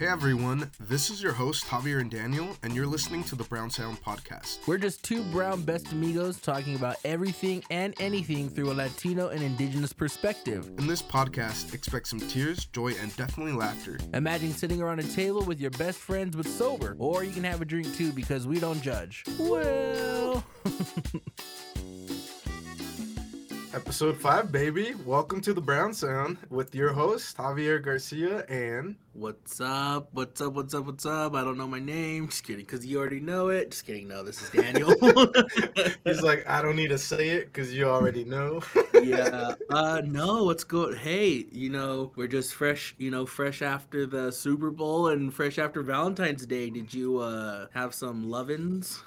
Hey everyone, this is your host Javier and Daniel, and you're listening to the Brown Sound Podcast. We're just two brown best amigos talking about everything and anything through a Latino and indigenous perspective. In this podcast, expect some tears, joy, and definitely laughter. Imagine sitting around a table with your best friends but sober, or you can have a drink too because we don't judge. Well. Episode 5, baby. Welcome to the Brown Sound with your host Javier Garcia and What's up? What's up? What's up? What's up? I don't know my name. Just kidding, because you already know it. Just kidding. No, this is Daniel. he's like, I don't need to say it because you already know. yeah. Uh, no, what's good? Hey, you know, we're just fresh, you know, fresh after the Super Bowl and fresh after Valentine's Day. Did you uh have some lovin's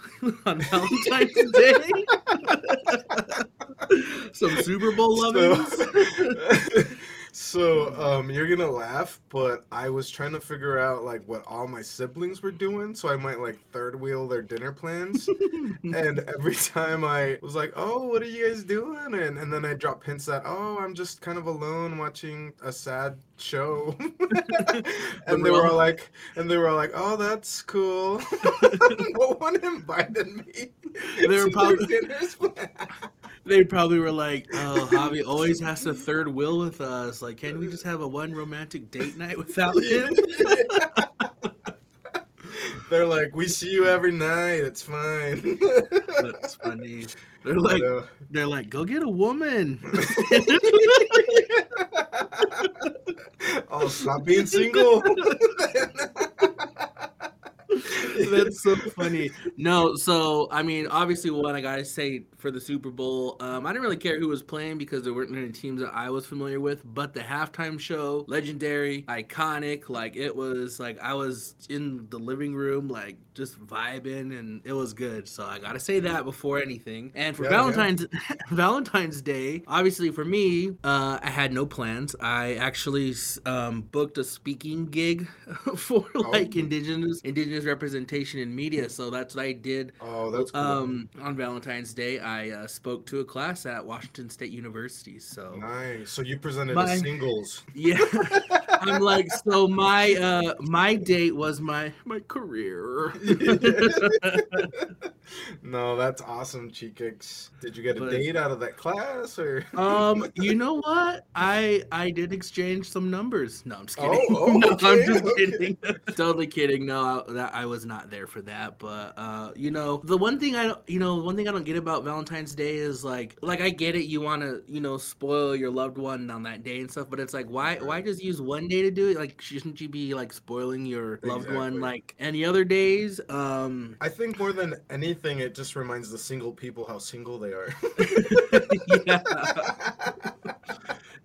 on Valentine's Day? some Super Bowl lovin's? So, so um, you're gonna laugh, but I was trying to figure out like what all my siblings were doing, so I might like third wheel their dinner plans. and every time I was like, "Oh, what are you guys doing?" and and then I drop hints that, "Oh, I'm just kind of alone watching a sad show," and they were all like, and they were all like, "Oh, that's cool." no one invited me. They were probably they probably were like, "Oh, Javi always has to third wheel with us. Like, can we just have a one romantic date night without him?" They're like, "We see you every night. It's fine." That's funny. They're like, they're like, "Go get a woman." oh, stop being single. That's so funny. No, so I mean, obviously, what I gotta say for the Super Bowl, um, I didn't really care who was playing because there weren't any teams that I was familiar with. But the halftime show, legendary, iconic. Like it was like I was in the living room, like just vibing, and it was good. So I gotta say that before anything. And for yeah, Valentine's yeah. Valentine's Day, obviously for me, uh, I had no plans. I actually um, booked a speaking gig for like oh. indigenous indigenous representation in media. So that's what I did. Oh, that's cool. Um, on Valentine's Day, I uh, spoke to a class at Washington State University. So nice. So you presented my, singles. Yeah. I'm like, so my uh my date was my my career. no, that's awesome, Cheekix. Did you get a but, date out of that class or um you know what? I I did exchange some numbers. No, I'm just kidding. Oh, oh, no, I'm just okay. kidding. totally kidding. No, I, that I was not there for that. But uh, you know, the one thing I don't you know, one thing I don't get about Valentine's Day is like like I get it, you wanna, you know, spoil your loved one on that day and stuff, but it's like why why just use one day to do it? Like shouldn't you be like spoiling your loved exactly. one like any other days? Um I think more than anything it just reminds the single people how single they are. yeah.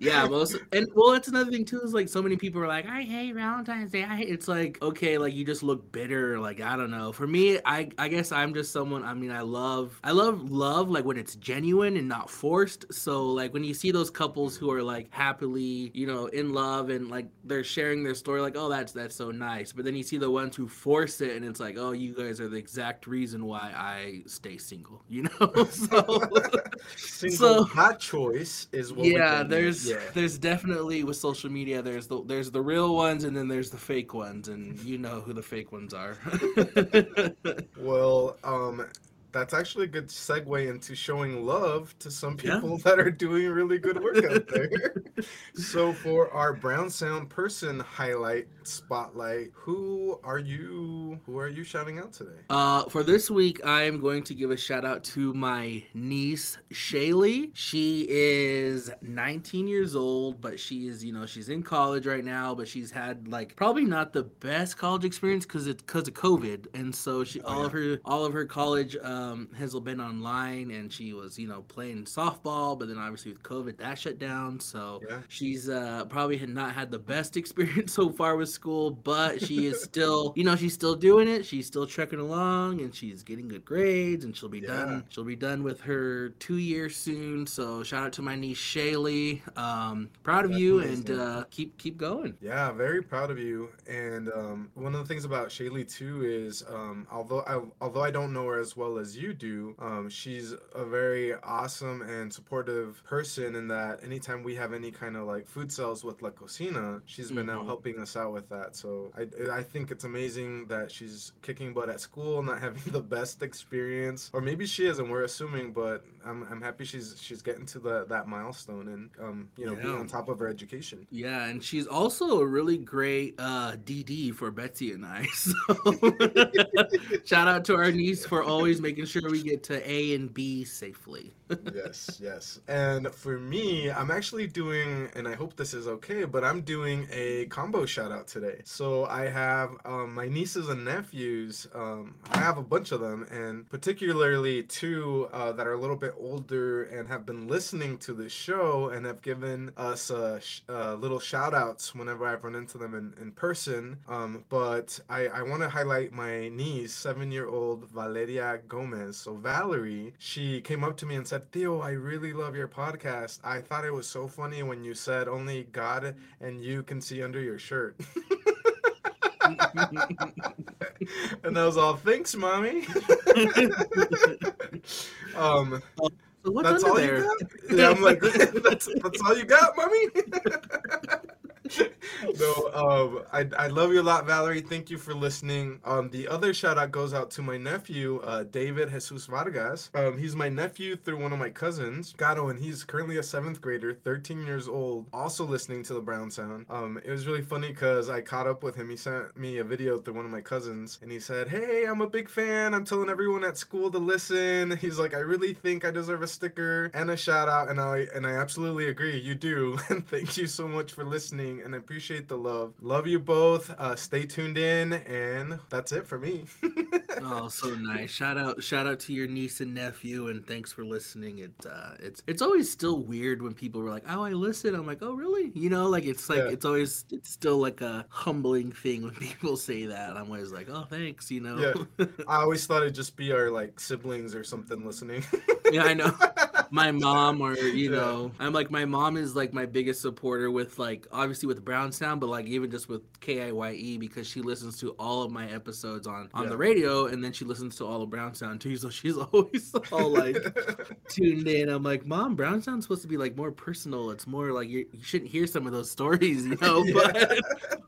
yeah, most and well, that's another thing too. Is like so many people are like, I hate Valentine's Day. I hate. It's like okay, like you just look bitter. Like I don't know. For me, I I guess I'm just someone. I mean, I love I love love like when it's genuine and not forced. So like when you see those couples who are like happily, you know, in love and like they're sharing their story, like oh that's that's so nice. But then you see the ones who force it, and it's like oh you guys are the exact reason why I stay single. You know, so single so, hot choice is what yeah. There's yeah. there's definitely with social media there's the there's the real ones and then there's the fake ones and you know who the fake ones are. well, um that's actually a good segue into showing love to some people yeah. that are doing really good work out there. so for our Brown Sound person highlight spotlight, who are you who are you shouting out today? Uh for this week I am going to give a shout out to my niece Shaylee. She is 19 years old, but she is, you know, she's in college right now, but she's had like probably not the best college experience cuz it's cuz of COVID. And so she oh, all yeah. of her all of her college um, has been online and she was, you know, playing softball, but then obviously with COVID that shut down. So yeah. she's uh, probably had not had the best experience so far with school, but she is still, you know, she's still doing it. She's still trekking along and she's getting good grades and she'll be yeah. done. She'll be done with her two years soon. So shout out to my niece Shaylee. Um, proud of That's you amazing. and uh, keep keep going. Yeah, very proud of you. And um, one of the things about Shaylee too is um, although I although I don't know her as well as you do. Um, she's a very awesome and supportive person in that anytime we have any kind of like food sales with La Cocina, she's been mm-hmm. out helping us out with with that. So I I think it's amazing that she's kicking butt at school, not having the best experience, or maybe she isn't. We're assuming, but I'm, I'm happy she's she's getting to the that milestone and um you know being on top of her education. Yeah, and she's also a really great uh, DD for Betsy and I. So shout out to our niece for always making sure we get to A and B safely. yes, yes. And for me, I'm actually doing, and I hope this is okay, but I'm doing a combo shout out today. So I have um, my nieces and nephews. Um, I have a bunch of them, and particularly two uh, that are a little bit older and have been listening to the show and have given us uh, sh- uh, little shout outs whenever I've run into them in, in person. Um, but I, I want to highlight my niece, seven year old Valeria Gomez. So, Valerie, she came up to me and said, Tío, I really love your podcast. I thought it was so funny when you said only God and you can see under your shirt. and I was all, thanks, mommy. um, So what's that's under all there? you got? Yeah, I'm like, that's that's all you got, mommy. no, um, I, I love you a lot, Valerie. Thank you for listening. Um, the other shout out goes out to my nephew, uh, David Jesus Vargas. Um, he's my nephew through one of my cousins, Gato, and he's currently a seventh grader, 13 years old, also listening to the Brown Sound. Um, it was really funny because I caught up with him. He sent me a video through one of my cousins, and he said, "Hey, I'm a big fan. I'm telling everyone at school to listen." He's like, "I really think I deserve a sticker and a shout out," and I and I absolutely agree. You do, and thank you so much for listening, and I appreciate the love. Love you both. Uh, stay tuned in, and that's it for me. Oh, so nice! Shout out, shout out to your niece and nephew, and thanks for listening. It uh, it's it's always still weird when people were like, "Oh, I listen." I'm like, "Oh, really?" You know, like it's like Yeah. it's always it's still like a humbling thing when people say that. I'm always like, "Oh, thanks," you know. Yeah, I always thought it'd just be our like siblings or something listening. Yeah, I know. my mom or you Yeah. know i'm like my mom is like my biggest supporter with like obviously with brown sound but like even just with k-i-y-e because she listens to all of my episodes on on Yeah. the radio and then she listens to all of brown sound too so she's always all like tuned in i'm like mom brown sound's supposed to be like more personal it's more like you you shouldn't hear some of those stories you know Yeah. but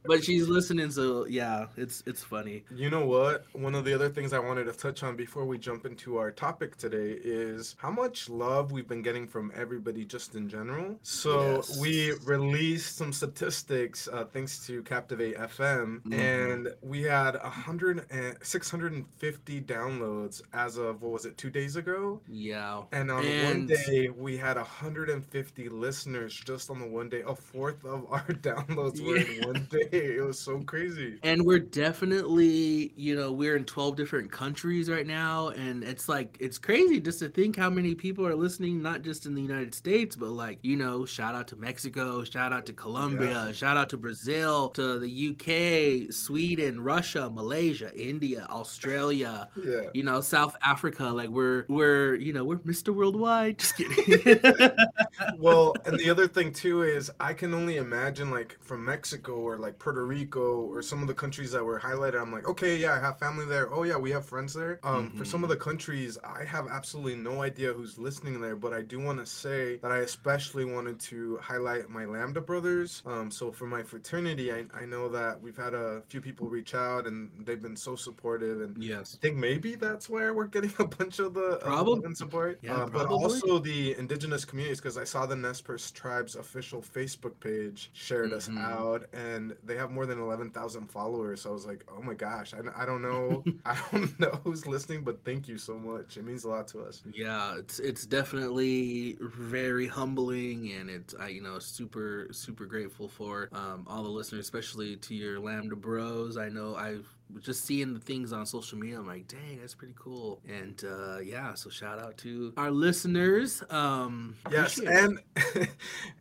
but she's listening so yeah it's it's funny You know what? One of the other things I wanted to touch on before we jump into our topic today is how much love we've been getting from everybody just in general. So Yes. we released some statistics uh, thanks to Captivate FM, Mhm. and we had a hundred and 650 downloads as of what was it two days ago? yeah And on one day, we had 150 listeners just on the one day. A fourth of our downloads were in one day. It was so crazy. and we're definitely you know we're in 12 different countries right now and it's like it's crazy just to think how many people are listening not just in the united states but like you know shout out to mexico shout out to colombia shout out to brazil to the uk sweden russia malaysia india australia Yeah. you know south africa like we're we're you know we're mr worldwide just kidding well, and the other thing too is I can only imagine like from Mexico or like Puerto Rico or some of the countries that were highlighted. I'm like, okay, yeah, I have family there. Oh yeah, we have friends there. Um, for some of the countries, I have absolutely no idea who's listening there, but I do want to say that I especially wanted to highlight my Lambda brothers. Um, so for my fraternity, I, I know that we've had a few people reach out and they've been so supportive and yes I think maybe that's where we're getting a bunch of the uh, and support. Yeah, Uh, but also the indigenous communities, because I saw the Nez Perce Tribe's official Facebook page shared us Mhm. out, and they have more than eleven thousand followers. So I was like, oh my gosh, I, I don't know, I don't know who's listening, but thank you so much. It means a lot to us. Yeah, it's it's definitely very humbling, and it's I you know super super grateful for um, all the listeners, especially to your Lambda Bros. I know I've just seeing the things on social media. I'm like, dang, that's pretty cool. And uh, yeah, so shout out to our listeners. Um, Yes, and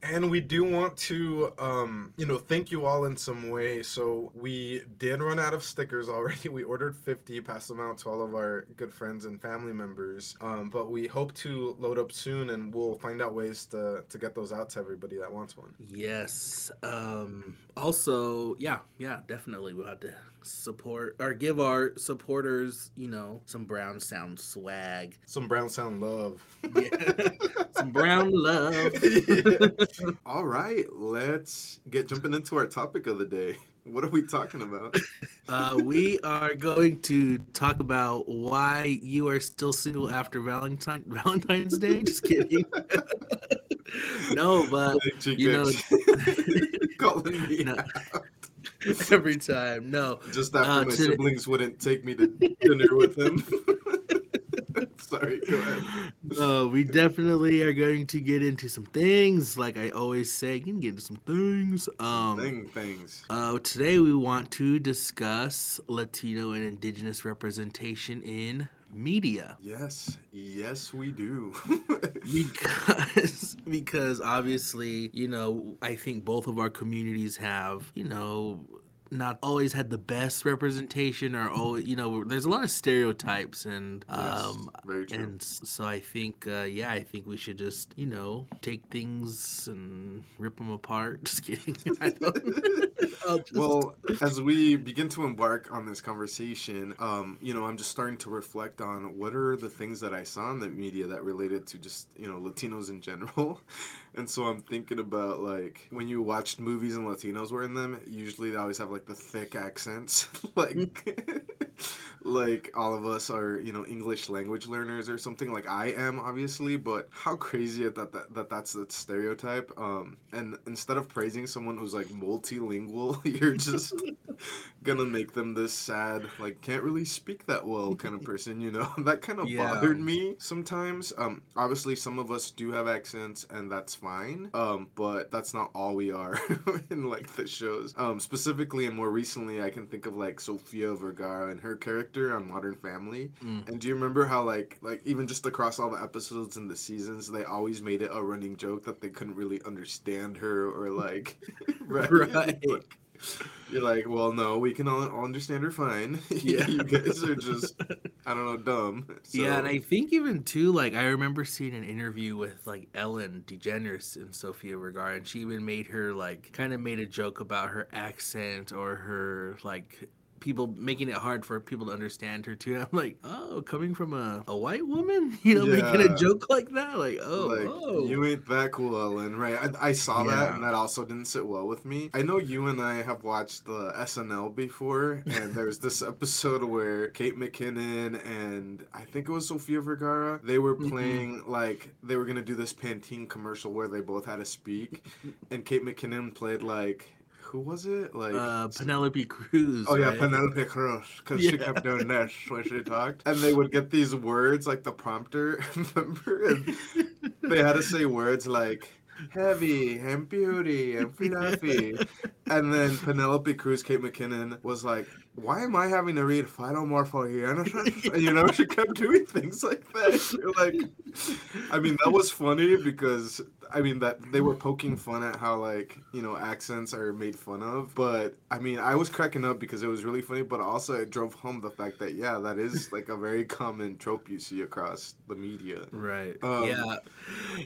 and we do want to um you know thank you all in some way. So we did run out of stickers already. We ordered 50, passed them out to all of our good friends and family members. Um, but we hope to load up soon, and we'll find out ways to to get those out to everybody that wants one. Yes. Um also, yeah, yeah, definitely we'll have to support or give our supporters, you know, some brown sound swag. Some brown sound love. Yeah. some brown love. All right, let's get jumping into our topic of the day. What are we talking about? Uh, we are going to talk about why you are still single after Valentine Valentine's Day. Just kidding. no, but you know, calling me No. every time. No, Just after Uh, my today- siblings wouldn't take me to dinner with them. Sorry, go ahead. Uh, we definitely are going to get into some things. Like I always say, you can get into some things. Um, Thing things. uh, today we want to discuss Latino and Indigenous representation in media Yes, yes, we do. because because obviously you know I think both of our communities have you know not always had the best representation or always you know there's a lot of stereotypes and Yes, um very true. and so I think, uh, yeah, I think we should just, you know, take things and rip them apart. Just kidding. I don't- just- well, as we begin to embark on this conversation, um, you know, I'm just starting to reflect on what are the things that I saw in the media that related to just, you know, Latinos in general. And so I'm thinking about like when you watched movies and Latinos were in them, usually they always have like the thick accents. like like all of us are, you know, English language learners or something like I am obviously, but how crazy that, that, that that's the stereotype. Um and instead of praising someone who's like multilingual, you're just gonna make them this sad, like can't really speak that well kind of person, you know? that kind of Yeah. bothered me sometimes. Um obviously some of us do have accents and that's fine. Um but that's not all we are in like the shows. Um specifically and more recently I can think of like Sofia Vergara and her character on Modern Family. Mm. And do you remember how like like even just across all the episodes and the seasons, they always made it a running joke that they couldn't really understand her or like right? Right. You're like, well, no, we can all, all understand her fine. Yeah. you guys are just, I don't know, dumb. yeah, and I think even too, like I remember seeing an interview with like Ellen DeGeneres and Sofia Vergara, and she even made her like kind of made a joke about her accent or her like people making it hard for people to understand her too. I'm like, oh, coming from a, a white woman, you know, making a joke like that, like, oh, like oh. you ain't that cool, Ellen, right? I, I saw that, and that also didn't sit well with me. I know you and I have watched the SNL before, and there's this episode where Kate McKinnon and I think it was Sofia Vergara, they were Mhm. playing like they were gonna do this Pantene commercial where they both had to speak, and Kate McKinnon played like who was it? Like uh, Penelope Cruz. Oh yeah, right? Penelope Cruz, because she kept doing this when she talked, and they would get these words like the prompter, remember? And they had to say words like heavy and beauty and fluffy, and then Penelope Cruz, Kate McKinnon was like, "Why am I having to read phytomorphogenesis?" And you know, she kept doing things like that. You're like, I mean, that was funny because I mean that they were poking fun at how like you know accents are made fun of, but I mean I was cracking up because it was really funny, but also it drove home the fact that yeah, that is like a very common trope you see across the media. Right. Um, yeah.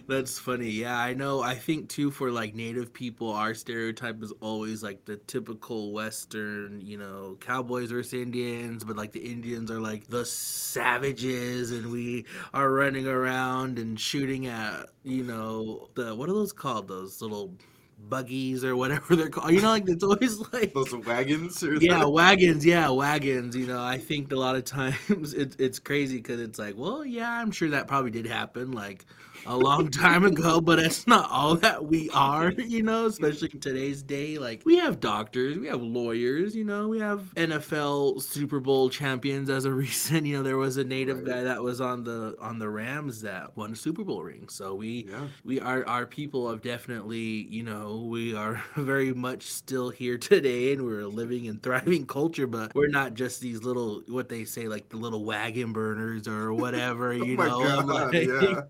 That's funny. Yeah, I know. I think too for like native people, our stereotype is always like the typical Western, you know, cowboys versus Indians, but like the Indians are like the savages and we are running around and shooting at, you know, the what are those called? Those little buggies or whatever they're called. You know, like it's always like Those wagons, or yeah wagons yeah wagons you know i think a lot of times it, it's crazy because it's like well yeah i'm sure that probably did happen like a long time ago but that's not all that we are you know especially in today's day like we have doctors we have lawyers you know we have nfl super bowl champions as a recent you know there was a native Right. guy that was on the on the rams that won a super bowl ring so we yeah, we are our people have definitely you know we are very much still here today and we're a living and thriving culture but we're not just these little what they say like the little wagon burners or whatever Oh you know God, like- yeah.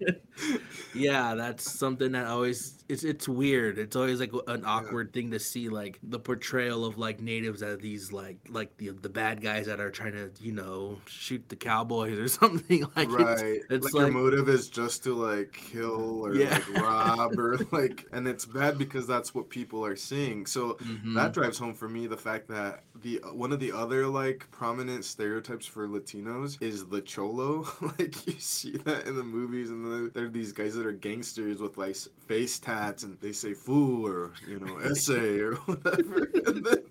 Yeah that's something that always it's it's weird it's always like an awkward thing to see like the portrayal of like natives as these like like the the bad guys that are trying to you know shoot the cowboys or something like right. it's like, like- your motive is just to like kill or Yeah. like rob or like, and it's bad because that's what people are seeing. So Mhm. that drives home for me the fact that the one of the other like prominent stereotypes for Latinos is the cholo. like you see that in the movies, and the, there are these guys that are gangsters with like face tats, and they say fool or you know "essay" or whatever. and then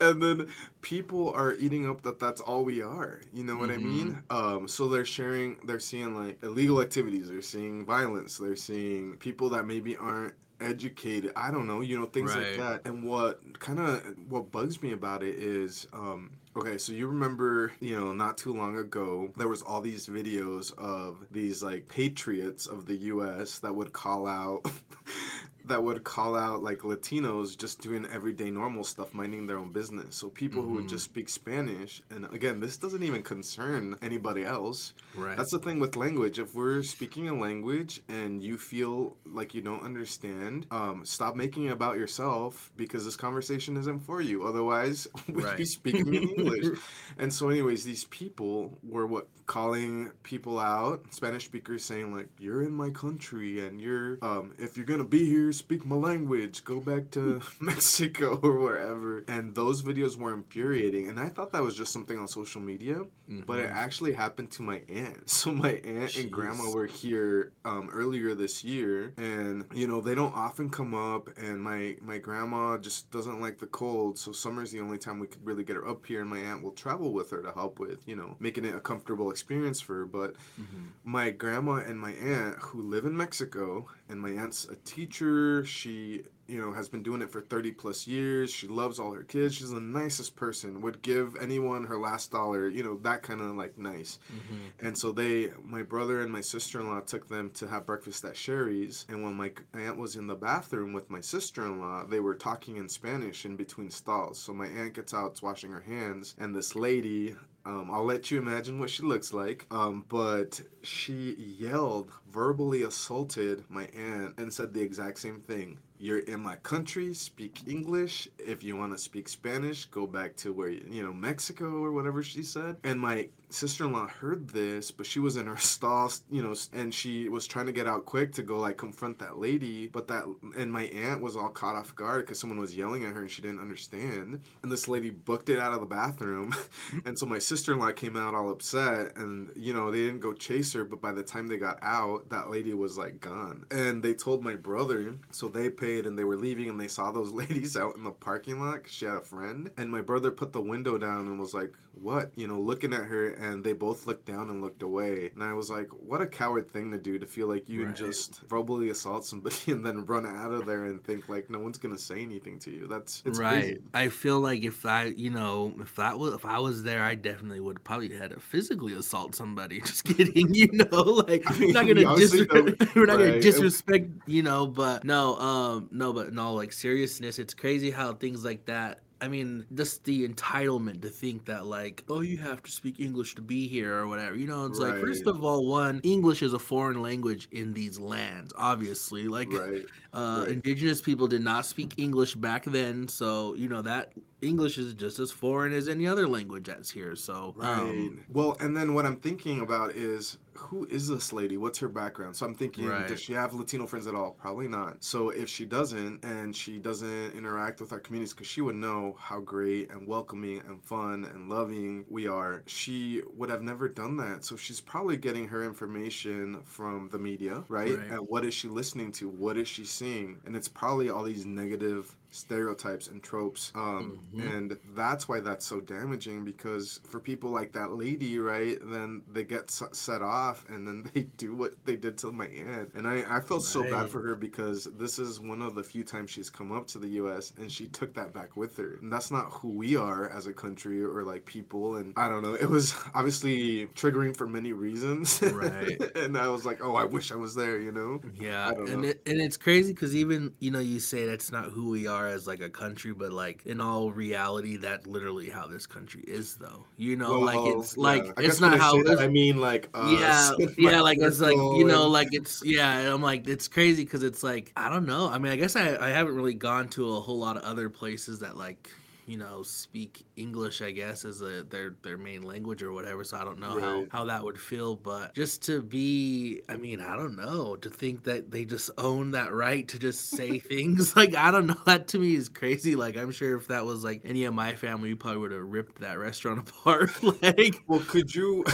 and then people are eating up that that's all we are you know what Mm-hmm. i mean um so they're sharing they're seeing like illegal activities they're seeing violence they're seeing people that maybe aren't educated i don't know you know things Right. like that and what kind of what bugs me about it is um okay so you remember you know not too long ago there was all these videos of these like patriots of the us that would call out that would call out like Latinos just doing everyday normal stuff, minding their own business. So people who would Mhm. just speak Spanish, and again, this doesn't even concern anybody else. Right. That's the thing with language. If we're speaking a language and you feel like you don't understand, um, stop making it about yourself because this conversation isn't for you. Otherwise, we'd be speaking in English. And so, anyways, these people were what calling people out, Spanish speakers saying like, "You're in my country, and you're um, if you're gonna be here, speak my language. Go back to Mexico or wherever." And those videos were infuriating, and I thought that was just something on social media, but it Mhm. actually happened to my aunt. So my aunt and grandma were here um, earlier this year, and you know they don't often come up, and my my grandma just doesn't like the cold, so summer's the only time we could really get her up here, and my aunt will travel with her to help with you know making it a comfortable experience for her. But Mhm. my grandma and my aunt who live in Mexico, and my aunt's a teacher. She, you know, has been doing it for 30 plus years. She loves all her kids. She's the nicest person, would give anyone her last dollar, you know, that kind of like nice. Mhm. And so they, my brother and my sister in law took them to have breakfast at Shari's. And when my aunt was in the bathroom with my sister in law, they were talking in Spanish in between stalls. So my aunt gets out, washing her hands, and this lady, um, I'll let you imagine what she looks like, um, but she yelled, verbally assaulted my aunt, and said the exact same thing. You're in my country, speak English. If you want to speak Spanish, go back to where, you know, Mexico or whatever she said. And my sister in law heard this, but she was in her stall, you know, and she was trying to get out quick to go like confront that lady. But that, and my aunt was all caught off guard because someone was yelling at her and she didn't understand. And this lady booked it out of the bathroom. and so my sister in law came out all upset. And, you know, they didn't go chase her, but by the time they got out, that lady was like gone. And they told my brother, so they paid and they were leaving and they saw those ladies out in the parking lot she had a friend. And my brother put the window down and was like, what? You know, looking at her and they both looked down and looked away. And I was like, what a coward thing to do to feel like you can just verbally assault somebody and then run out of there and think like no one's gonna say anything to you. That's it's right. crazy. I feel like if I, you know, if that was if I was there, I definitely would probably had to physically assault somebody. Just kidding, you know, like I we're not gonna obviously, disre- no, we're not gonna disrespect, you know, but no, um, no, but no, like seriousness, it's crazy how things like that. I mean, just the entitlement to think that like, oh, you have to speak English to be here or whatever. You know, it's like first of all, one, English is a foreign language in these lands, obviously. Like, Right. uh, Right. indigenous people did not speak English back then, so you know that English is just as foreign as any other language that's here. So, Right. um, well, and then what I'm thinking about is who is this lady? What's her background? So I'm thinking, Right. does she have Latino friends at all? Probably not. So if she doesn't, and she doesn't interact with our communities, because she would know how great and welcoming and fun and loving we are, she would have never done that. So she's probably getting her information from the media, right? Right. And what is she listening to? What is she seeing? And it's probably all these negative stereotypes and tropes um Mhm. and that's why that's so damaging because for people like that lady right then they get s- set off and then they do what they did to my aunt. And i i felt so bad for her because this is one of the few times she's come up to the us and she took that back with her. And that's not who we are as a country or like people and i don't know. It was obviously triggering for many reasons. Right. and i was like oh i wish i was there you know? Yeah, don't and it, and it's crazy because even you know you say that's not who we are as like a country, but like in all reality, that's literally how this country is, though. You know, like it's yeah. like it's not how it's- I mean like us, yeah yeah like it's like you know and- like it's yeah i'm like it's crazy because it's like i don't know i mean i guess I, I haven't really gone to a whole lot of other places that like you know speak english i guess as a their their main language or whatever so i don't know Right. how how that would feel but just to be i mean i don't know to think that they just own that right to just say things like i don't know that to me is crazy like i'm sure if that was like any of my family we probably would have ripped that restaurant apart like Well, could you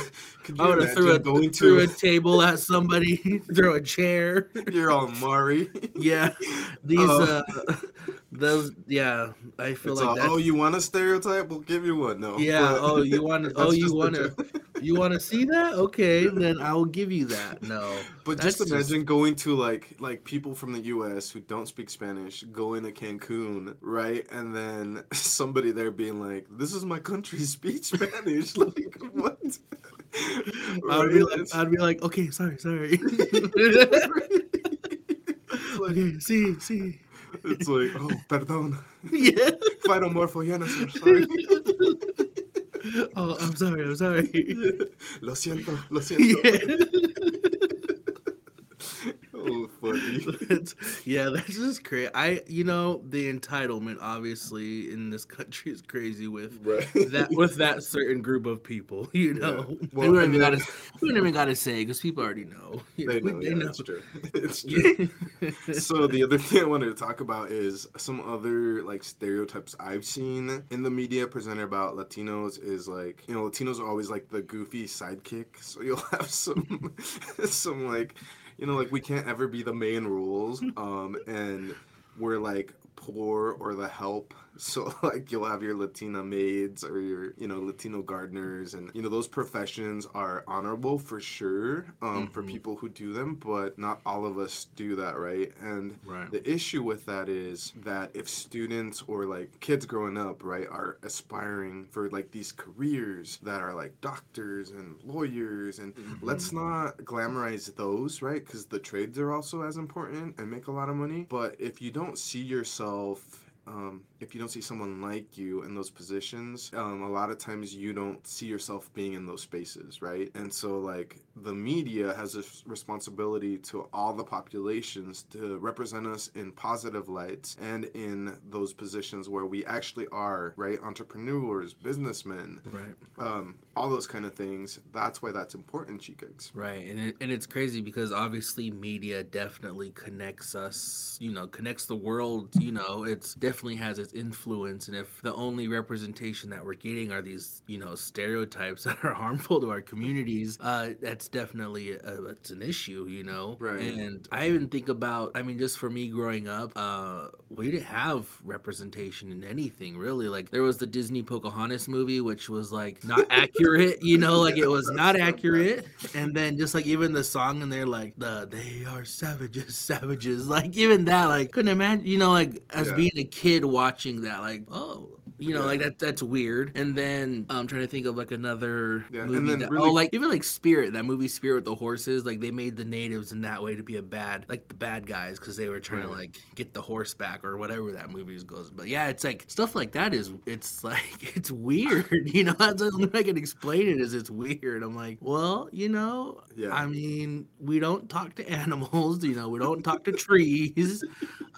could you I would have threw a, going threw a table at somebody, throw a chair. you're all Mari? Yeah, these Oh. uh, those yeah, I feel It's like that's oh, you want a stereotype? We'll give you one. No. Yeah. Oh, you want? Oh, you want to? You want to see that? Okay, then I will give you that. No, But just imagine going to like like people from the U.S. who don't speak Spanish going to Cancun, right? And then somebody there being like, "This is my country, speak Spanish." like what? I'd be like, I'd be like, okay, sorry, sorry. like, okay, see, see. it's like, oh, perdón, Yeah. phytomorphogenesis. Sorry. Oh, I'm sorry. I'm sorry. lo siento, lo siento. Yeah. Funny. Yeah, that's just crazy. I, you know, the entitlement obviously in this country is crazy with Right. that with that certain group of people. You Yeah. know, Well, we don't even gotta, we don't even gotta say because people already know. You They know, yeah, it's true. It's true. So the other thing I wanted to talk about is some other like stereotypes I've seen in the media presented about Latinos is like you know Latinos are always like the goofy sidekick so you'll have some some like you know like we can't ever be the main rules um and we're like poor or the help so like you'll have your latina maids or your you know latino gardeners and you know those professions are honorable for sure um for Mhm. people who do them but not all of us do that right and right. the issue with that is that if students or like kids growing up, right, are aspiring for like these careers that are like doctors and lawyers, and let's not glamorize those, right? Because the trades are also as important and make a lot of money. But if you don't see yourself, um, if you don't see someone like you in those positions, um, a lot of times you don't see yourself being in those spaces, right? And so, like, the media has a responsibility to all the populations to represent us in positive lights and in those positions where we actually are, right? Entrepreneurs, businessmen, Right. um, all those kind of things. That's why that's important, Chicags. Right, and it, and it's crazy because obviously media definitely connects us, you know, connects the world. You know, it's definitely has its influence, and if the only representation that we're getting are these, you know, stereotypes that are harmful to our communities, uh, that's definitely a, it's an issue, you know. Right. And I even think about, I mean, just for me growing up, uh, we didn't have representation in anything really. Like there was the Disney Pocahontas movie, which was like not accurate, you know, like it was not accurate. And then just like even the song and they're like the they are savages, savages. Like even that, like couldn't imagine, you know, like as Yeah. being a kid watching that, like oh. You know, Yeah. like that that's weird. And then I'm trying to think of like another Yeah, movie that, really- oh like even like Spirit, that movie Spirit with the horses, like they made the natives in that way to be a bad like the bad guys because they were trying to like get the horse back or whatever that movie goes. But yeah, it's like stuff like that is it's like it's weird. You know, that's the only way I can explain it is it's weird. I'm like, well, you know, Yeah. I mean, we don't talk to animals, you know, we don't talk to trees.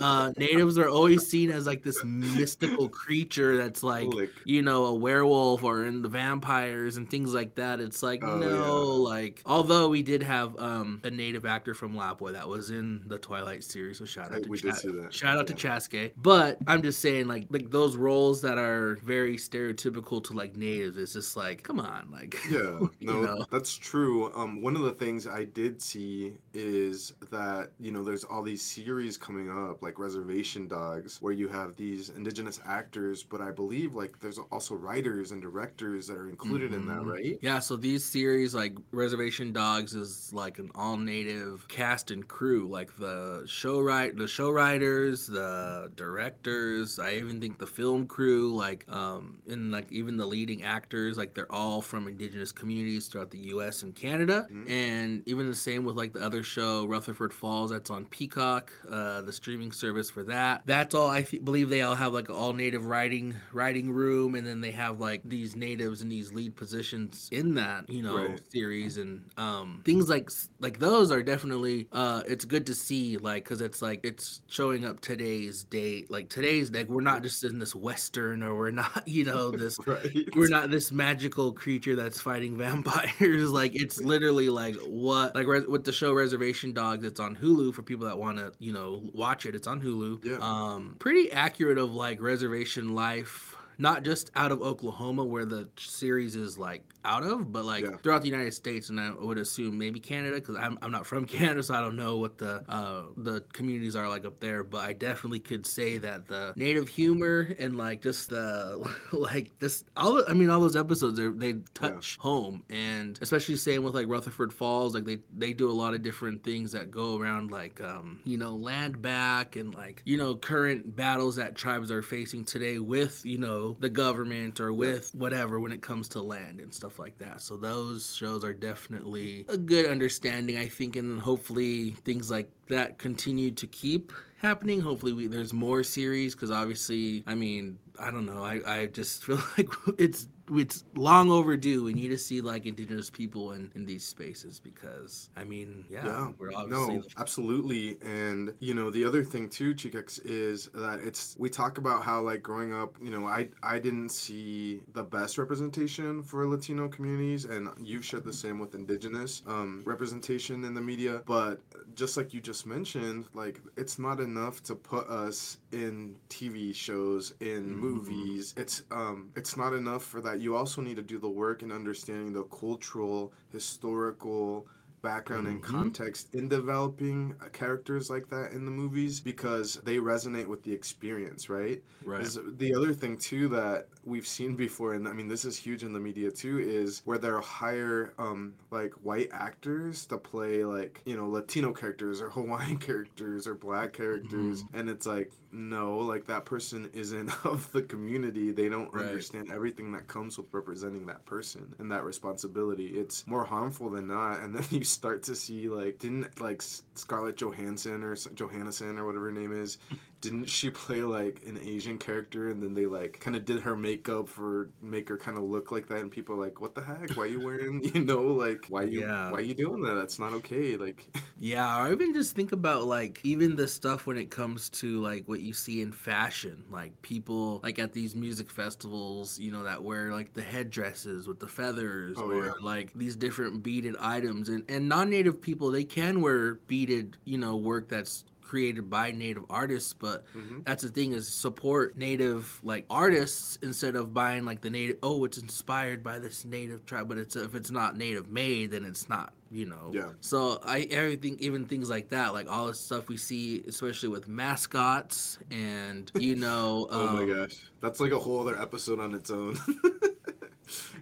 Uh, natives are always seen as like this mystical creature that's like, Like- you know, a werewolf or in the vampires and things like that. It's like, Oh, no, yeah. like, although we did have um, a native actor from Lapwai that was in the Twilight series, so shout out to we did see that, shout out to. Chaske. But I'm just saying, like, like those roles that are very stereotypical to like natives, it's just like, come on, like, Yeah, you no, know? that's true. Um, one of the things I did see is that you know there's all these series coming up, like Reservation Dogs, where you have these indigenous actors, but I believe like there's also writers and directors that are included in that, Mhm. right? Yeah, so these series like Reservation Dogs is like an all native cast and crew, like the show write the show writers, the directors, I even think the film crew, like um and like even the leading actors, like they're all from indigenous communities throughout the US and Canada. Mhm. And even the same with like the other show, Rutherford Falls, that's on Peacock, uh the streaming service for that. That's all I th- believe they all have like all native writing writing room and then they have like these natives in these lead positions in that, you know, Right. series and um things like like those are definitely uh it's good to see like cuz it's like it's showing up today's date. Like today's like we're not just in this western or we're not, you know, this Right. we're not this magical creature that's fighting vampires. like it's literally like what like res- with the show Reservation Dogs. It's on Hulu for people that want to you know watch it. It's on Hulu. Yeah. Um, pretty accurate of like reservation life not just out of Oklahoma where the series is like out of, but like Yeah. throughout the United States, and I would assume maybe Canada because I'm, I'm not from Canada, so I don't know what the uh, the communities are like up there. But I definitely could say that the native humor and like just the like this all I mean all those episodes they they touch home, and especially same with like Rutherford Falls, like they they do a lot of different things that go around like um you know land back and like you know current battles that tribes are facing today with you know the government or with whatever when it comes to land and stuff like that. So those shows are definitely a good understanding, I think, and hopefully things like that continue to keep happening. Hopefully, we, there's more series because obviously, I mean, I don't know. I, I just feel like it's it's long overdue. We need to see like indigenous people in, in these spaces because I mean, yeah, Yeah, we're obviously No, absolutely. And you know, the other thing too, Chikex, is that it's we talk about how like growing up, you know, I I didn't see the best representation for Latino communities, and you've shared the same with indigenous um, representation in the media. But just like you just mentioned, like it's not enough to put us in TV shows, in Mhm. movies. It's um it's not enough for that. You also need to do the work in understanding the cultural, historical background and Mhm. context in developing uh, characters like that in the movies because they resonate with the experience, right? right. The other thing too that we've seen before, and I mean this is huge in the media too, is where they'll hire um like white actors to play like you know Latino characters or Hawaiian characters or black characters, and it's like no, like that person isn't of the community. They don't Right. understand everything that comes with representing that person and that responsibility. It's more harmful than not, and then you start to see like didn't like Scarlett Johansson or Johansson or whatever her name is didn't she play like an Asian character and then they like kind of did her makeup for make her kind of look like that and people are like what the heck why you wearing you know like why you Yeah. why you doing that that's not okay like Yeah, or even just think about like even the stuff when it comes to like what you see in fashion, like people like at these music festivals, you know, that wear like the headdresses with the feathers Oh, or yeah. like these different beaded items and and non-native people they can wear beaded, you know, work that's created by native artists, but Mhm. that's the thing is support native like artists instead of buying like the native oh it's inspired by this native tribe but it's if it's not native made then it's not you know Yeah. so i everything even things like that like all the stuff we see especially with mascots and you know oh my um, gosh that's like a whole other episode on its own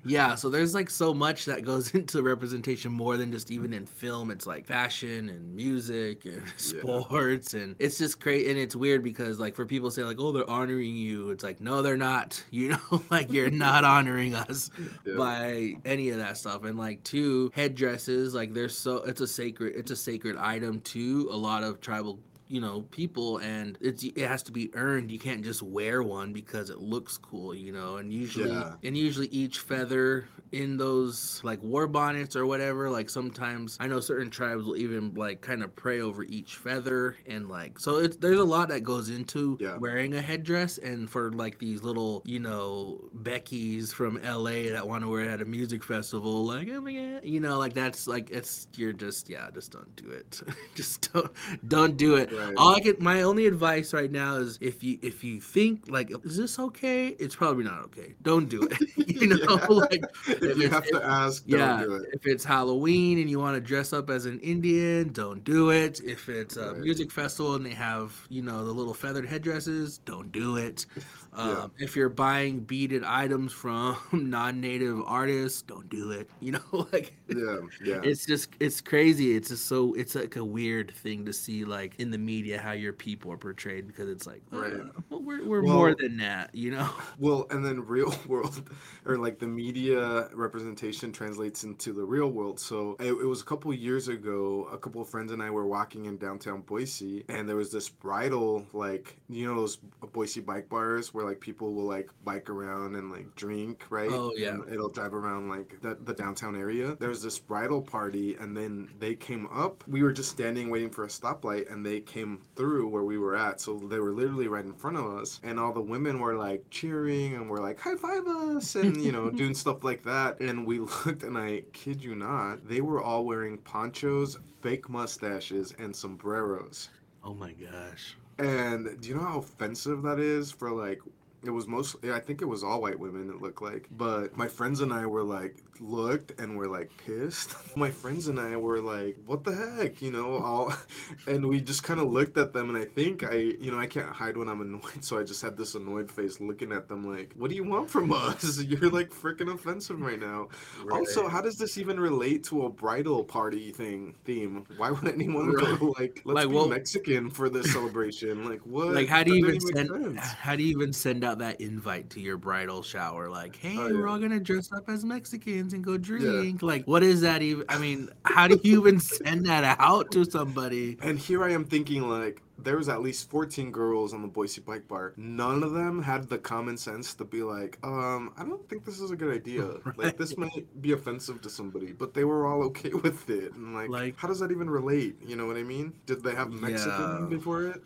yeah so there's like so much that goes into representation more than just even in film. It's like fashion and music and sports and it's just great and it's weird because like for people say like oh they're honoring you it's like no they're not. You know like you're not honoring us Yeah. by any of that stuff. And like two headdresses like they're so it's a sacred it's a sacred item to a lot of tribal you know people and it's it has to be earned you can't just wear one because it looks cool you know and usually Yeah. and usually each feather in those like war bonnets or whatever like sometimes i know certain tribes will even like kind of pray over each feather and like so it's there's a lot that goes into Yeah. wearing a headdress and for like these little you know beckies from la that want to wear it at a music festival like oh my god you know like that's like it's you're just yeah just don't do it just don't don't do it Right. All i could my only advice right now is if you if you think like is this okay it's probably not okay don't do it you know Yeah. like if you have to ask don't yeah, do it if it's Halloween and you want to dress up as an Indian, don't do it. If it's a Right. music festival and they have, you know, the little feathered headdresses, don't do it. Um, Yeah. If you're buying beaded items from non-native artists, don't do it. You know, like yeah yeah it's just it's crazy. It's just so it's like a weird thing to see like in the media how your people are portrayed because it's like, Right. uh, well, we're we're Well- more than that, you know. Well, and then real world, or like the media representation translates into the real world. So it, it was a couple years ago. A couple of friends and I were walking in downtown Boise, and there was this bridal, like you know those Boise bike bars where like people will like bike around and like drink, right? Oh, yeah. And it'll drive around like the, the downtown area. There was this bridal party, and then they came up. We were just standing waiting for a stoplight, and they came through where we were at. So they were literally right in front of us, and all the women were like cheering and were like high five us, and you know doing stuff like that. And we looked, and I kid you not, they were all wearing ponchos, fake mustaches, and sombreros. Oh my gosh. And do you know how offensive that is for like It was mostly, I think it was all white women. It looked like, but my friends and I were like looked and were like pissed. my friends and I were like, "What the heck?" You know, all, and we just kind of looked at them, and I think I, you know, I can't hide when I'm annoyed, so I just had this annoyed face looking at them like, "What do you want from us? You're like freaking offensive right now." Right. Also, how does this even relate to a bridal party thing theme? Why would anyone right. go like, "Let's like, be well, Mexican for this celebration"? Like what? Like how do you even send? How do you even send out that invite to your bridal shower? Like, hey, oh, yeah. we're all gonna dress up as Mexicans and go drink. Yeah. Like, what is that even? I mean, how do you even send that out to somebody? And here I am thinking, like, there was at least 14 girls on the Boise Bike Bar. None of them had the common sense to be like, um, I don't think this is a good idea. Right. Like this might be offensive to somebody, but they were all okay with it. And like, like how does that even relate? You know what I mean? Did they have Mexican yeah. before it?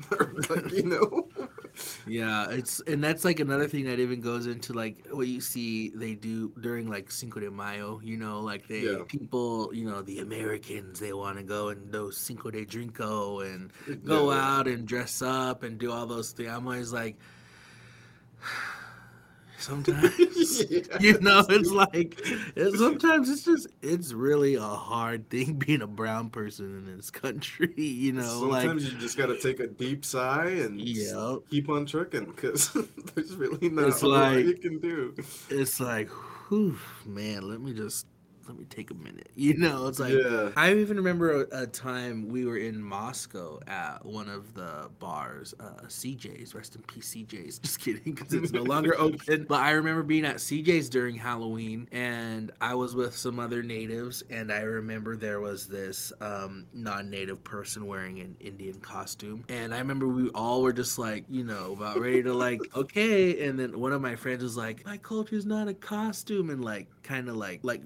like, you know? Yeah, it's and that's like another thing that even goes into like what you see they do during like Cinco de Mayo. You know, like they yeah. people, you know, the Americans they want to go and do Cinco de Drinko and go yeah. out and dress up and do all those things. I'm always like. Sometimes. Yeah. you know it's like it, sometimes it's just it's really a hard thing being a brown person in this country you know sometimes like, you just got to take a deep sigh and yeah keep on trucking because there's really not it's like, you can do. it's like whew, man let me just let me take a minute. You know, it's like yeah. I even remember a, a, time we were in Moscow at one of the bars, uh, CJ's. Rest in peace, CJ's. Just kidding, because it's no longer open. But I remember being at CJ's during Halloween, and I was with some other natives, and I remember there was this um, non-native person wearing an Indian costume, and I remember we all were just like, you know, about ready to like, okay, and then one of my friends was like, my culture's not a costume, and like kind of like like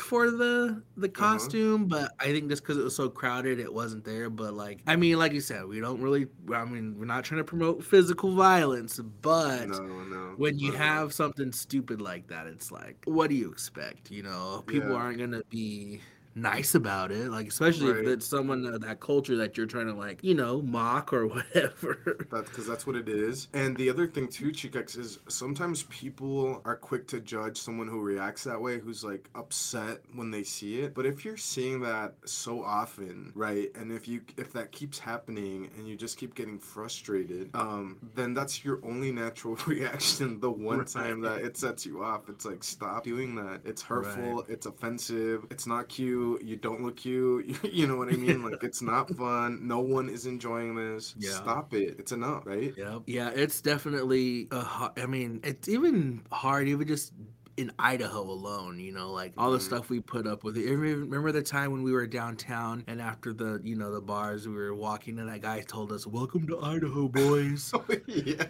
for the the uh-huh. costume, uh-huh. but I think just because it was so crowded, it wasn't there. But like, I mean, like you said, we don't really. I mean, we're not trying to promote physical violence, but no, no, when you have something stupid like that, it's like, what do you expect? You know, people yeah. aren't gonna be nice about it like especially right. if it's someone uh, that culture that you're trying to like you know mock or whatever. That's because that's what it is. And the other thing too chicx is sometimes people are quick to judge someone who reacts that way who's like upset when they see it. But if you're seeing that so often right and if you if that keeps happening and you just keep getting frustrated um then that's your only natural reaction the one right. time that it sets you off. It's like stop doing that. It's hurtful. Right. it's offensive. It's not cute you don't look cute you know what i mean like it's not fun no one is enjoying this yeah. stop it it's enough right yeah yeah it's definitely uh, i mean it's even hard even just in Idaho alone, you know, like all the mm-hmm. stuff we put up with it. Remember the time when we were downtown and after the, you know, the bars we were walking and that guy told us, "Welcome to Idaho, boys." oh, yeah.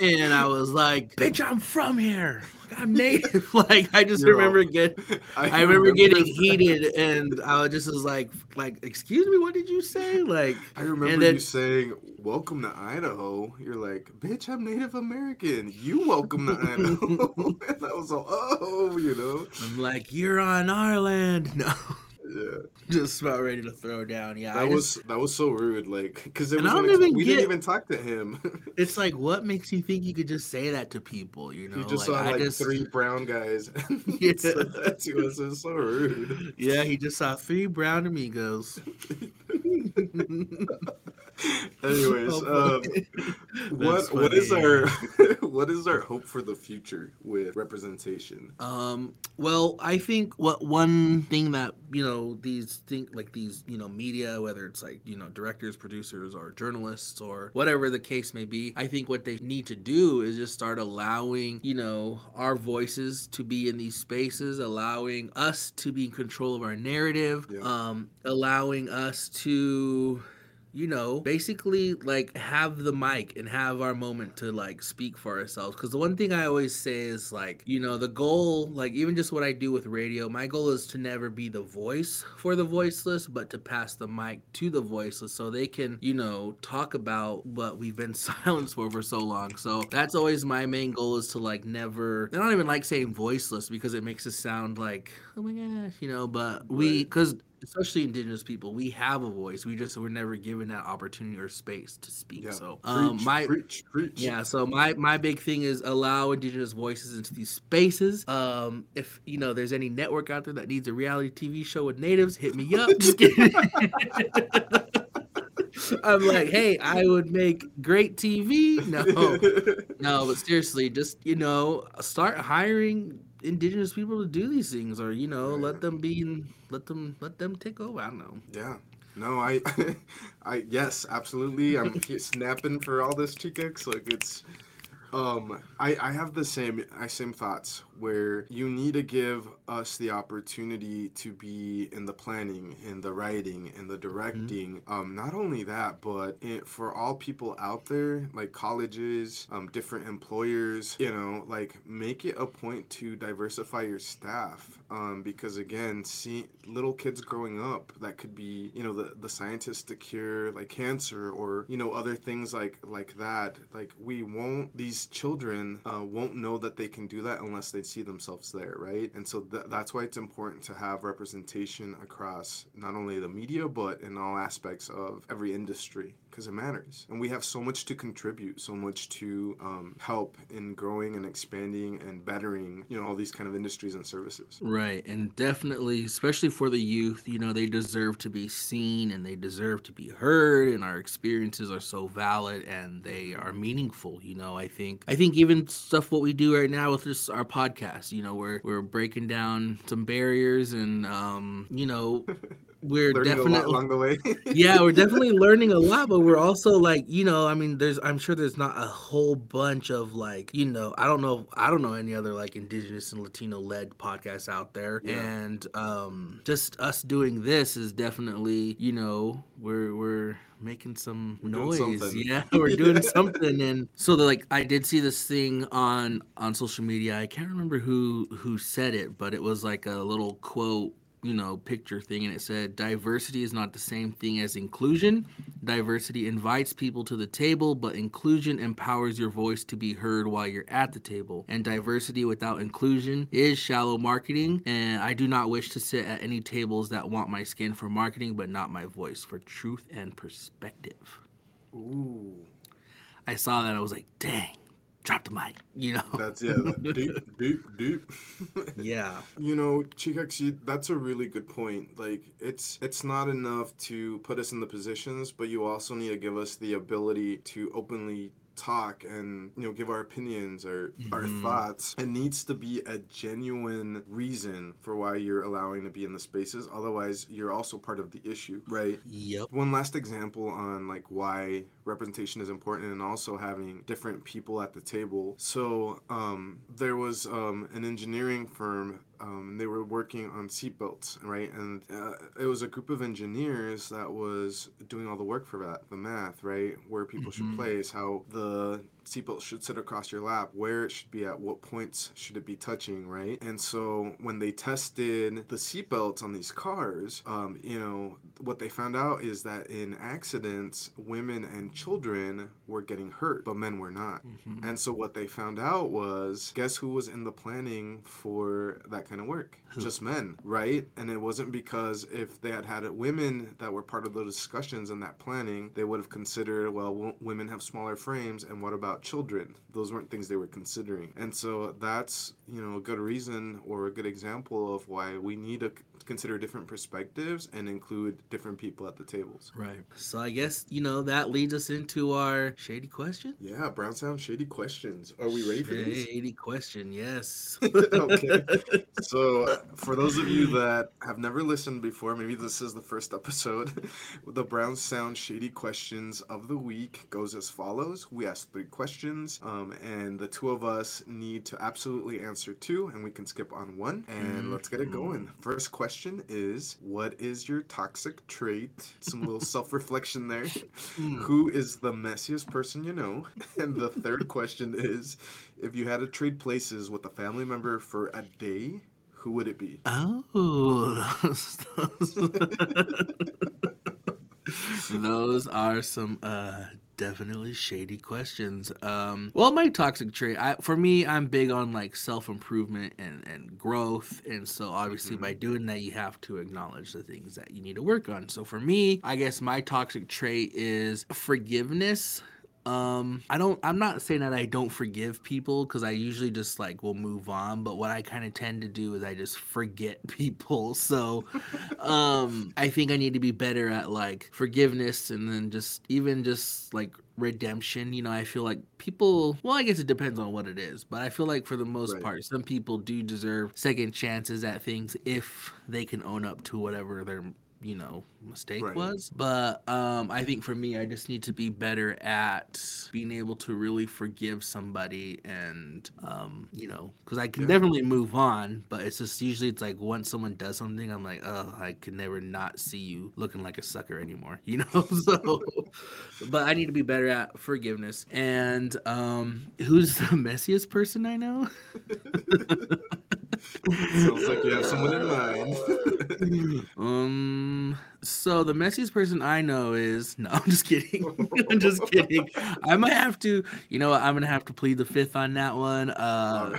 And I was like, "Bitch, I'm from here." I'm native. like I just You're remember getting, I, I remember, remember getting heated, and I just was like, like, excuse me, what did you say? Like, I remember then, you saying, "Welcome to Idaho." You're like, "Bitch, I'm Native American. You welcome to Idaho." and I was like, "Oh, you know." I'm like, "You're on our land." No. Yeah. Just about ready to throw down. Yeah. That was that was so rude. Like, because it was I don't even we get, didn't even talk to him. it's like, what makes you think you could just say that to people? You know, you just like, saw like just... three brown guys. yeah, that to us. It's so rude. Yeah, he just saw three brown amigos. Anyways, um, what what is our what is our hope for the future with representation? Um, well, I think what one thing that you know these think like these you know media, whether it's like you know directors, producers, or journalists, or whatever the case may be, I think what they need to do is just start allowing you know our voices to be in these spaces, allowing us to be in control of our narrative, yeah. um, allowing us to you know, basically like have the mic and have our moment to like speak for ourselves. Because the one thing I always say is like, you know, the goal, like even just what I do with radio, my goal is to never be the voice for the voiceless, but to pass the mic to the voiceless so they can, you know, talk about what we've been silenced for for so long. So that's always my main goal is to like never, I don't even like saying voiceless because it makes it sound like, oh my gosh, you know, but we, because especially indigenous people, we have a voice. We just we're never given that opportunity or space to speak. Yeah. So um, Preach, my preach, preach. yeah, so my my big thing is allow indigenous voices into these spaces. Um, if you know there's any network out there that needs a reality TV show with natives, hit me up. I'm like, hey, I would make great TV. No, no, but seriously, just you know, start hiring indigenous people to do these things, or you know, let them be let them let them take over. I don't know. Yeah. No, I, I yes, absolutely. I'm snapping for all this Chicx. Like it's, um, I I have the same I same thoughts where you need to give us the opportunity to be in the planning, in the writing, in the directing. Um, not only that, but it, for all people out there, like colleges, um, different employers, you know, like make it a point to diversify your staff. Um, because again, see little kids growing up that could be, you know, the the scientists to cure like cancer or you know other things like like that. Like we won't these children uh, won't know that they can do that unless they see themselves there, right? And so th- that's why it's important to have representation across not only the media but in all aspects of every industry because it matters. And we have so much to contribute, so much to um, help in growing and expanding and bettering, you know, all these kind of industries and services. Right, and definitely, especially for the youth, you know, they deserve to be seen and they deserve to be heard, and our experiences are so valid and they are meaningful. You know, I think, I think even stuff what we do right now with this our podcast, you know, we're we're breaking down some barriers and, um, you know, we're Learning definitely along the way. yeah, we're definitely learning a lot, but we're also like, you know, I mean, there's, I'm sure there's not a whole bunch of like, you know, I don't know, I don't know any other like indigenous and Latino led podcasts out there, Yeah. and um, just us doing this is definitely, you know, we're we're making some We're noise, yeah, we're doing something, and so the, like, I did see this thing on on social media. I can't remember who who said it, but it was like a little quote you know, picture thing, and it said, diversity is not the same thing as inclusion. Diversity invites people to the table, but inclusion empowers your voice to be heard while you're at the table. And diversity without inclusion is shallow marketing. And I do not wish to sit at any tables that want my skin for marketing, but not my voice for truth and perspective. Ooh, I saw that, I was like, dang, drop the mic, you know? that's yeah, that deep, deep, deep. yeah. You know, Chikax, that's a really good point. Like, it's it's not enough to put us in the positions, but you also need to give us the ability to openly talk and you know give our opinions or our Mhm. thoughts it needs to be a genuine reason for why you're allowing to be in the spaces otherwise you're also part of the issue right Yep. one last example on like why representation is important and also having different people at the table so um, there was um, an engineering firm um, they were working on seatbelts right and uh, it was a group of engineers that was doing all the work for that the math right where people Mhm. should place how the seatbelt should sit across your lap, where it should be at, what points should it be touching, right? And so when they tested the seatbelts on these cars, um, you know, what they found out is that in accidents, women and children were getting hurt, but men were not. Mhm. And so what they found out was guess who was in the planning for that kind of work? Just men, right? And it wasn't because if they had had women that were part of the discussions in that planning, they would have considered, well, w- women have smaller frames, and what about children? Those weren't things they were considering. And so that's, you know, a good reason or a good example of why we need c- consider different perspectives and include different people at the tables. Right. So I guess, you know, that leads us into our shady question. Yeah, Brown Sound Shady questions. Are we ready for these? Shady question, yes. Okay. So, for those of you that have never listened before, maybe this is the first episode. The Brown Sound Shady Questions of the Week goes as follows We ask three questions, um, and the two of us need to absolutely answer two, and we can skip on one. And let's get it going. First question is What is your toxic trait? Some little self reflection there. Hmm. Who is the messiest person you know? And the third question is if you had to trade places with a family member for a day, who would it be? Oh, those, those are some uh, definitely shady questions. Um, well, my toxic trait, I, for me, I'm big on like self improvement and and growth, and so obviously by doing that, you have to acknowledge the things that you need to work on. So for me, I guess my toxic trait is forgiveness. Um, I don't. I'm not saying that I don't forgive people because I usually just like will move on. But what I kind of tend to do is I just forget people. So, um, I think I need to be better at like forgiveness and then just even just like redemption. You know, I feel like people. Well, I guess it depends on what it is, but I feel like for the most Right. part, some people do deserve second chances at things if they can own up to whatever their you know mistake Right. was but um i think for me i just need to be better at being able to really forgive somebody and um you know because i can Yeah. definitely move on but it's just usually it's like once someone does something i'm like oh i can never not see you looking like a sucker anymore you know so but i need to be better at forgiveness and um who's the messiest person i know Sounds like you have someone in mind. um so the messiest person i know is no i'm just kidding. I'm just kidding. I might have to you know what, i'm gonna have to plead the fifth on that one uh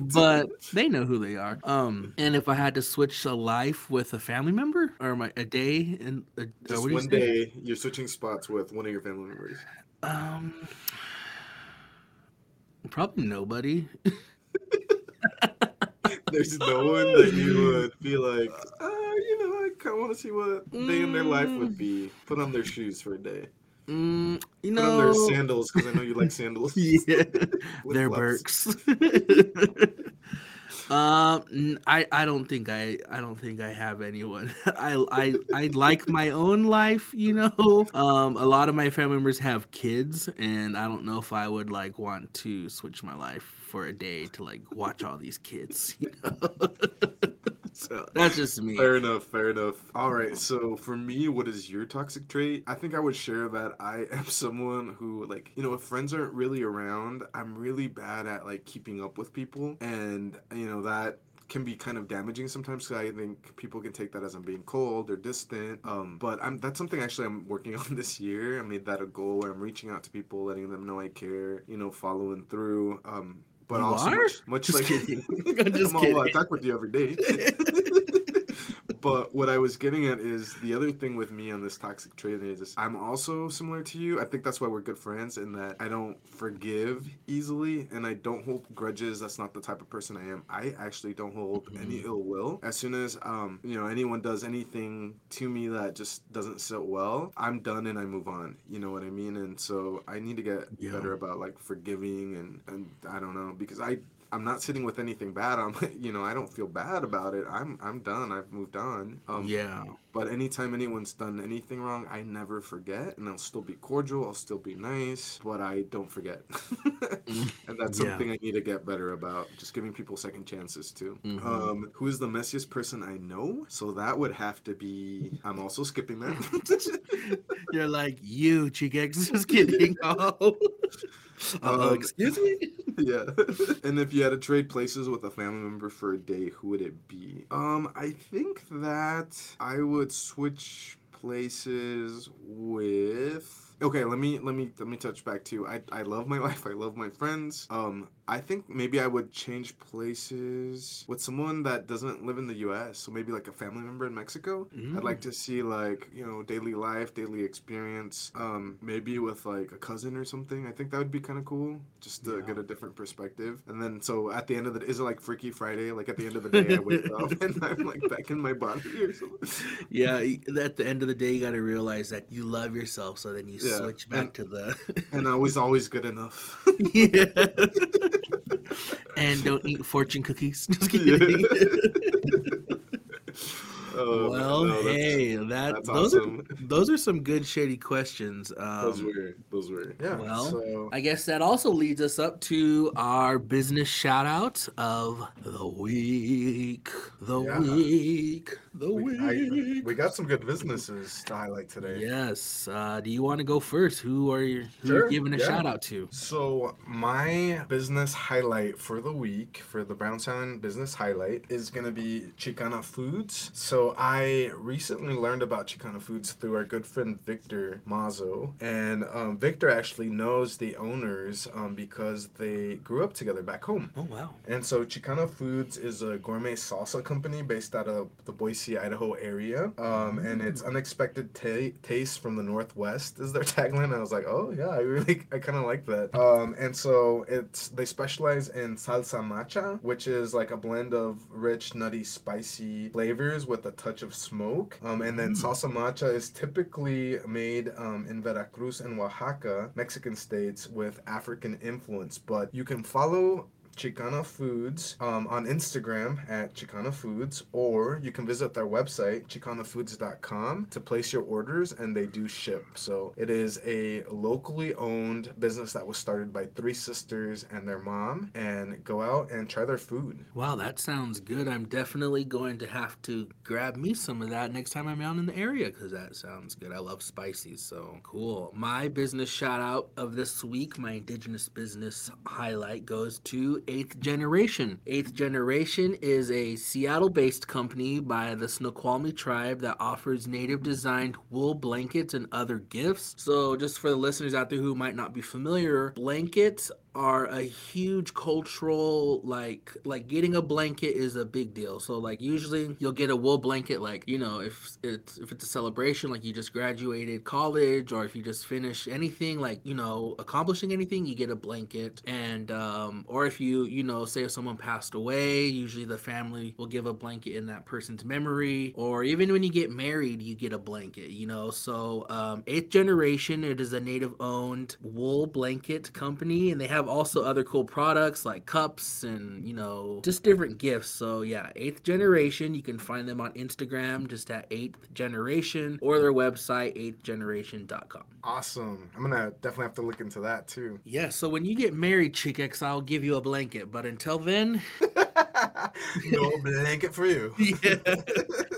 but they know who they are. Um and if i had to switch a life with a family member or my a day and a, uh, just what do you one day you're switching spots with one of your family members. um probably nobody There's no one that you would be like, uh, you know, I kind of want to see what day in their life would be. Put on their shoes for a day. mm, you Put on their know sandals because I know you like sandals. yeah gloves. Birks. um, n- I I don't think I I don't think I have anyone. I I I like my own life, you know. Um, a lot of my family members have kids, and I don't know if I would like want to switch my life for a day to like watch all these kids, you know. so that's just me. Fair enough, fair enough. All right, so for me, what is your toxic trait? I think I would share that I am someone who, like, you know, if friends aren't really around, I'm really bad at like keeping up with people, and you know that can be kind of damaging sometimes because I think people can take that as I'm being cold or distant. Um, but I'm that's something actually I'm working on this year. I made that a goal where I'm reaching out to people, letting them know I care, you know, following through. Um, but You also are? much, much like. I'm just I'm all, I talk with you every day. but what I was getting at is the other thing with me on this toxic trait is I'm also similar to you. I think that's why we're good friends in that I don't forgive easily and I don't hold grudges. That's not the type of person I am. I actually don't hold any ill will. As soon as um, you know, anyone does anything to me that just doesn't sit well, I'm done and I move on. You know what I mean? And so I need to get Yeah. better about like forgiving and and I don't know because I I'm not sitting with anything bad. I'm, you know, I don't feel bad about it. I'm, I'm done. I've moved on. Um, yeah. But anytime anyone's done anything wrong, I never forget, and I'll still be cordial. I'll still be nice, but I don't forget. and that's Yeah. something I need to get better about. Just giving people second chances too. Mhm. Um, who is the messiest person I know? So that would have to be. I'm also skipping that. You're like you, Chigex. Just kidding. Oh. Uh, Um, excuse me. yeah. and if you had to trade places with a family member for a day, who would it be? Um, I think that I would switch places with Okay, let me let me let me touch back to I I love my life. I love my friends. Um I think maybe I would change places with someone that doesn't live in the US. So maybe like a family member in Mexico. I'd like to see like, you know, daily life, daily experience. Um maybe with like a cousin or something. I think that would be kind of cool just to Yeah. get a different perspective. And then so at the end of the is it like Freaky Friday? Like at the end of the day I wake up and I'm like back in my body or something. Yeah, at the end of the day, you got to realize that you love yourself, so then you Yeah, switch back and- to the And I was always good enough. yeah. and don't eat fortune cookies. Just kidding. Oh, well, no, that's- hey, that that's those awesome. are those are some good shady questions. Those Um, were those were yeah. well, so I guess that also leads us up to our business shout out of the week. The Yeah. week. The we, I- week. we got some good businesses to highlight today. Yes. Uh, do you want to go first? Who are you who Sure, you giving a yeah. shout out to? So my business highlight for the week for the Brown Sound business highlight is gonna be Chicana Foods. So I recently learned about Chicana Foods through our good friend Victor Mazo, and um, Victor actually knows the owners um, because they grew up together back home. Oh wow. And so Chicana Foods is a gourmet salsa company based out of the Boise, Idaho area. Um, and it's unexpected ta- taste from the Northwest is their tagline. I was like, oh yeah, I really, I kind of like that. Um, and so it's they specialize in salsa macha, which is like a blend of rich, nutty, spicy flavors with a touch of smoke. Um, and then salsa macha is typically made um, in Veracruz and Oaxaca, Mexican states, with African influence. But you can follow Chicana Foods um, on Instagram at Chicana Foods, or you can visit their website, chicanafoods.com, to place your orders, and they do ship. So it is a locally owned business that was started by three sisters and their mom, and go out and try their food. Wow, that sounds good. I'm definitely going to have to grab me some of that next time I'm out in the area because that sounds good. I love spicy, so cool. My business shout out of this week, my indigenous business highlight goes to Eighth Generation. Eighth Generation is a Seattle based company by the Snoqualmie tribe that offers native designed wool blankets and other gifts. So, just for the listeners out there who might not be familiar, blankets are a huge cultural like like getting a blanket is a big deal. So like usually you'll get a wool blanket like you know if it's if it's a celebration like you just graduated college or if you just finished anything like you know accomplishing anything you get a blanket. And um or if you you know say if someone passed away usually the family will give a blanket in that person's memory. Or even when you get married you get a blanket you know? So um eighth generation it is a native owned wool blanket company and they have also other cool products like cups and you know just different gifts so yeah eighth generation you can find them on instagram just at eighth generation or their website eighthgeneration.com Awesome. I'm gonna definitely have to look into that too. yeah so when you get married chick x i'll give you a blanket but until then no blanket for you. yeah.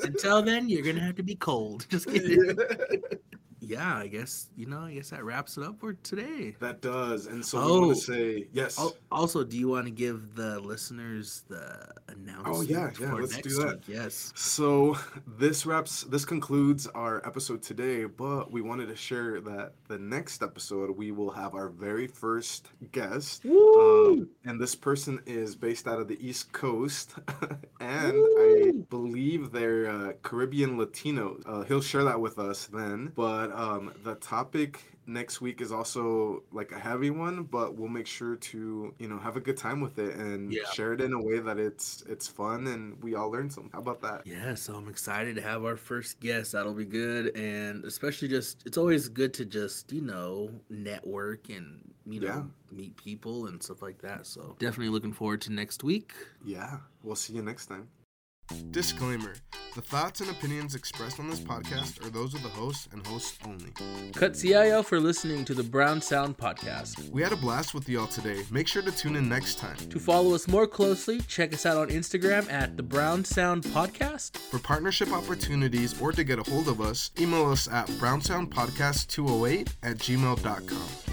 until then you're gonna have to be cold just kidding yeah i guess you know i guess that wraps it up for today That does. And so we Oh. want to say yes. Also, do you want to give the listeners the announcement? Oh, yeah, yeah, let's do that. week? Yes. So this wraps this concludes our episode today, but we wanted to share that the next episode we will have our very first guest. Um, and this person is based out of the East Coast, and I believe they're uh, Caribbean Latinos. Uh, he'll share that with us then. But um, the topic next week is also like a heavy one, but we'll make sure to you know have a good time with it and Yeah. share it in a way that it's it's fun and we all learn some. How about that? Yeah, so I'm excited to have our first guest. That'll be good, and especially just it's always good to just you know network and you know Yeah. meet people and stuff like that. So definitely looking forward to next week. Yeah, we'll see you next time. Disclaimer The thoughts and opinions expressed on this podcast are those of the host and hosts only. Cut CIO for listening to the Brown Sound Podcast. We had a blast with y'all today. Make sure to tune in next time. To follow us more closely, check us out on Instagram at the Brown Sound Podcast. For partnership opportunities or to get a hold of us, email us at brownsoundpodcast208 at gmail.com.